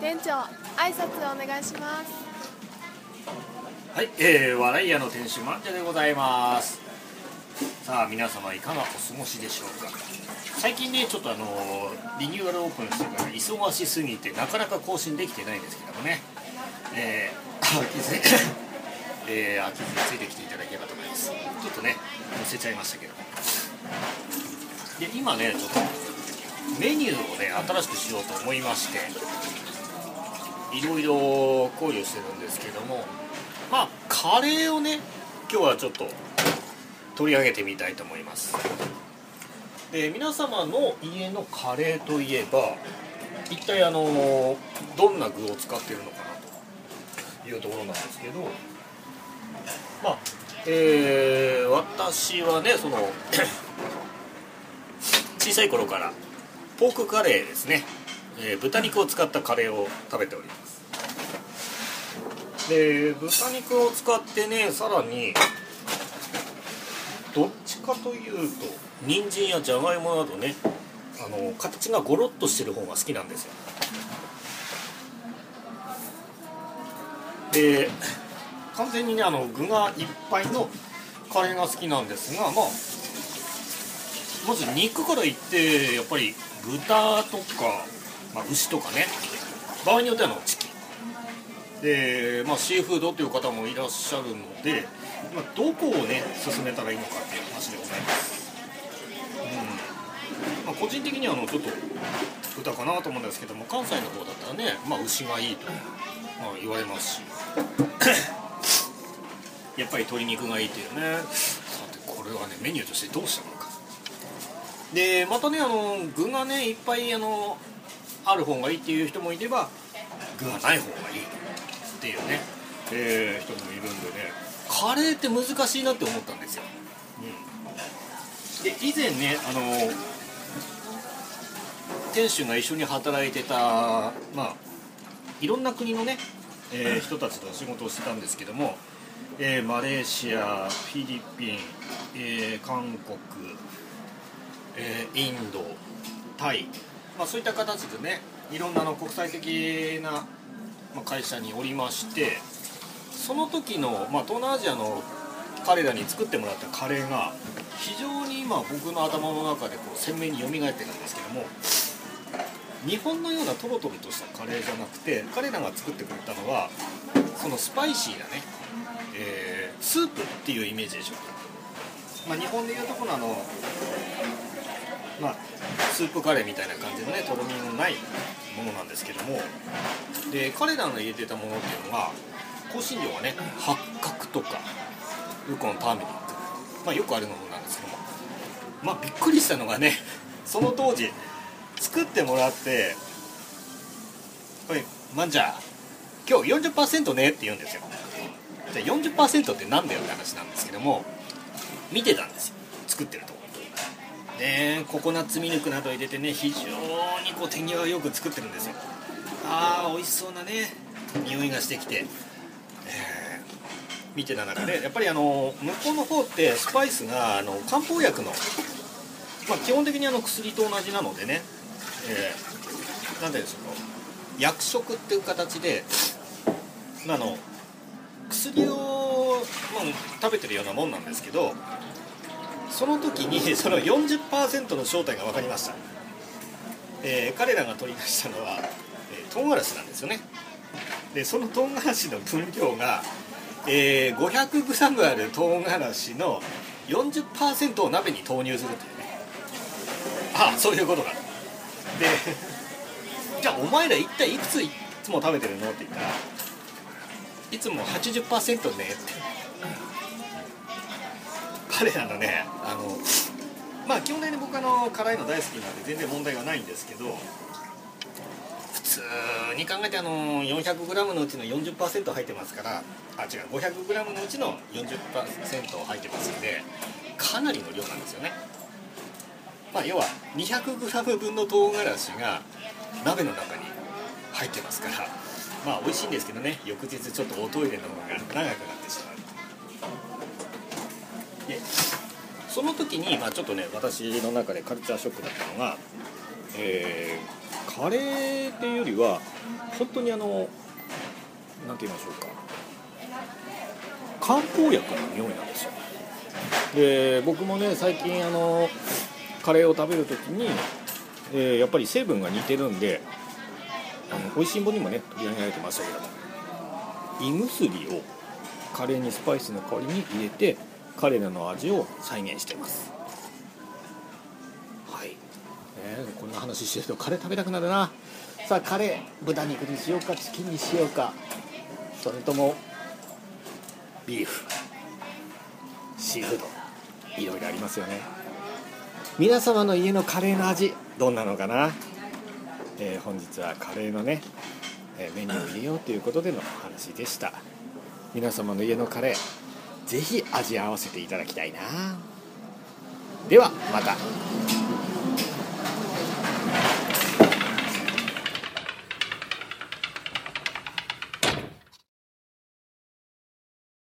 店長挨拶お願いします。はい、えー、笑い屋の店主マンジャでございます。さあ皆様いかがお過ごしでしょうか。最近ねちょっとあのリニューアルオープンしてから忙しすぎてなかなか更新できてないんですけどもね。えー、飽きずにえー、飽きずについてきていただければと思います。ちょっとね載せちゃいましたけど。で今ねちょっとメニューをね新しくしようと思いましていろいろ考慮してるんですけどもまあカレーをね今日はちょっと取り上げてみたいと思います。で皆様の家のカレーといえば一体あのどんな具を使ってるのかなというところなんですけどまあえー、私はねその 小さい頃からポークカレーですね、えー、豚肉を使ったカレーを食べております。で豚肉を使ってねさらにどっちかというと人参やじゃがいもなどねあの形がゴロッとしてる方が好きなんですよ。で完全にねあの具がいっぱいのカレーが好きなんですがまあまず肉からいってやっぱり豚とか、まあ、牛とかね。場合によってはのチキン。で、まあ、シーフードという方もいらっしゃるので、まあ、どこをね進めたらいいのかっていう話でございます、うん。まあ、個人的にはあのちょっと豚かなと思うんですけども関西の方だったらね、まあ、牛がいいと、まあ、言われますし。やっぱり鶏肉がいいっていうね。さてこれはねメニューとしてどうしたの？でまたねあの具がねいっぱいあのある方がいいっていう人もいれば具がない方がいい。っていうね、えー、人もいるんでね。カレーって難しいなって思ったんですよ、うん、で以前ねあの店主が一緒に働いてたまあいろんな国のね、えー、人たちと仕事をしてたんですけども、えー、マレーシアフィリピン、えー、韓国えー、インドタイ、まあ、そういった形でねいろんなの国際的な、会社におりましてその時の、まあ、東南アジアの彼らに作ってもらったカレーが非常に今僕の頭の中でこう鮮明に蘇ってるんですけども日本のようなトロトロとしたカレーじゃなくて彼らが作ってくれたのはそのスパイシーなね、えー、スープっていうイメージでしょうか、まあ、日本でいうとこのあのまあ、スープカレーみたいな感じのねとろみのないものなんですけども。で彼らの入れてたものっていうのが香辛料がね八角とかウコンターメリック、まあ、よくあるものなんですけども。まあびっくりしたのがね その当時作ってもらって「おいマンジャー今日40%ね」って言うんですよ。じゃあ40%ってなんだよって話なんですけども見てたんですよ。作ってるねココナッツミルクなど入れてね非常にこう手際よく作ってるんですよ。ああ美味しそうなね匂いがしてきて、えー、見てた中でやっぱりあの向こうの方ってスパイスがあの漢方薬の、まあ、基本的にあの薬と同じなのでね、えー、ていうんでしょう薬食っていう形であの薬を、まあ、食べてるようなもんなんですけどその時に その40%の正体が分かりました、えー、彼らが取り出したのは、えー、唐辛子なんですよね。でその唐辛子の分量が、えー、500g ある唐辛子の40%を鍋に投入するというね。あそういうことだで じゃあお前ら一体いくついつも食べてるの？って言ったらいつも80%ねって。彼らのねあのまあ基本的に僕あの辛いの大好きなんで全然問題はないんですけど普通に考えてあの 400g のうちの40%入ってますからあ違う 500g のうちの40%入ってますんでかなりの量なんですよね。まあ要は 200g 分の唐辛子が鍋の中に入ってますからまあ美味しいんですけどね翌日ちょっとおトイレの方が長くなってしまう。でその時に、まあ、ちょっとね私の中でカルチャーショックだったのがえーカレーっていうよりは本当にあのなんて言いましょうか。漢方薬の匂いなんですよ。で僕もね最近あのカレーを食べる時に、えーやっぱり成分が似てるんであの美味しいもにもね取り上げられてましたけども胃薬をカレーにスパイスの代わりに入れてカレーの味を再現してます。はい、ね、こんな話してるとカレー食べたくなるな。さあカレー豚肉にしようかチキンにしようかそれともビーフシーフードいろいろありますよね。皆様の家のカレーの味どんなのかな、えー本日はカレーのね、えーメニューを入れようということでのお話でした。皆様の家のカレーぜひ味合わせていただきたいな。ではまた。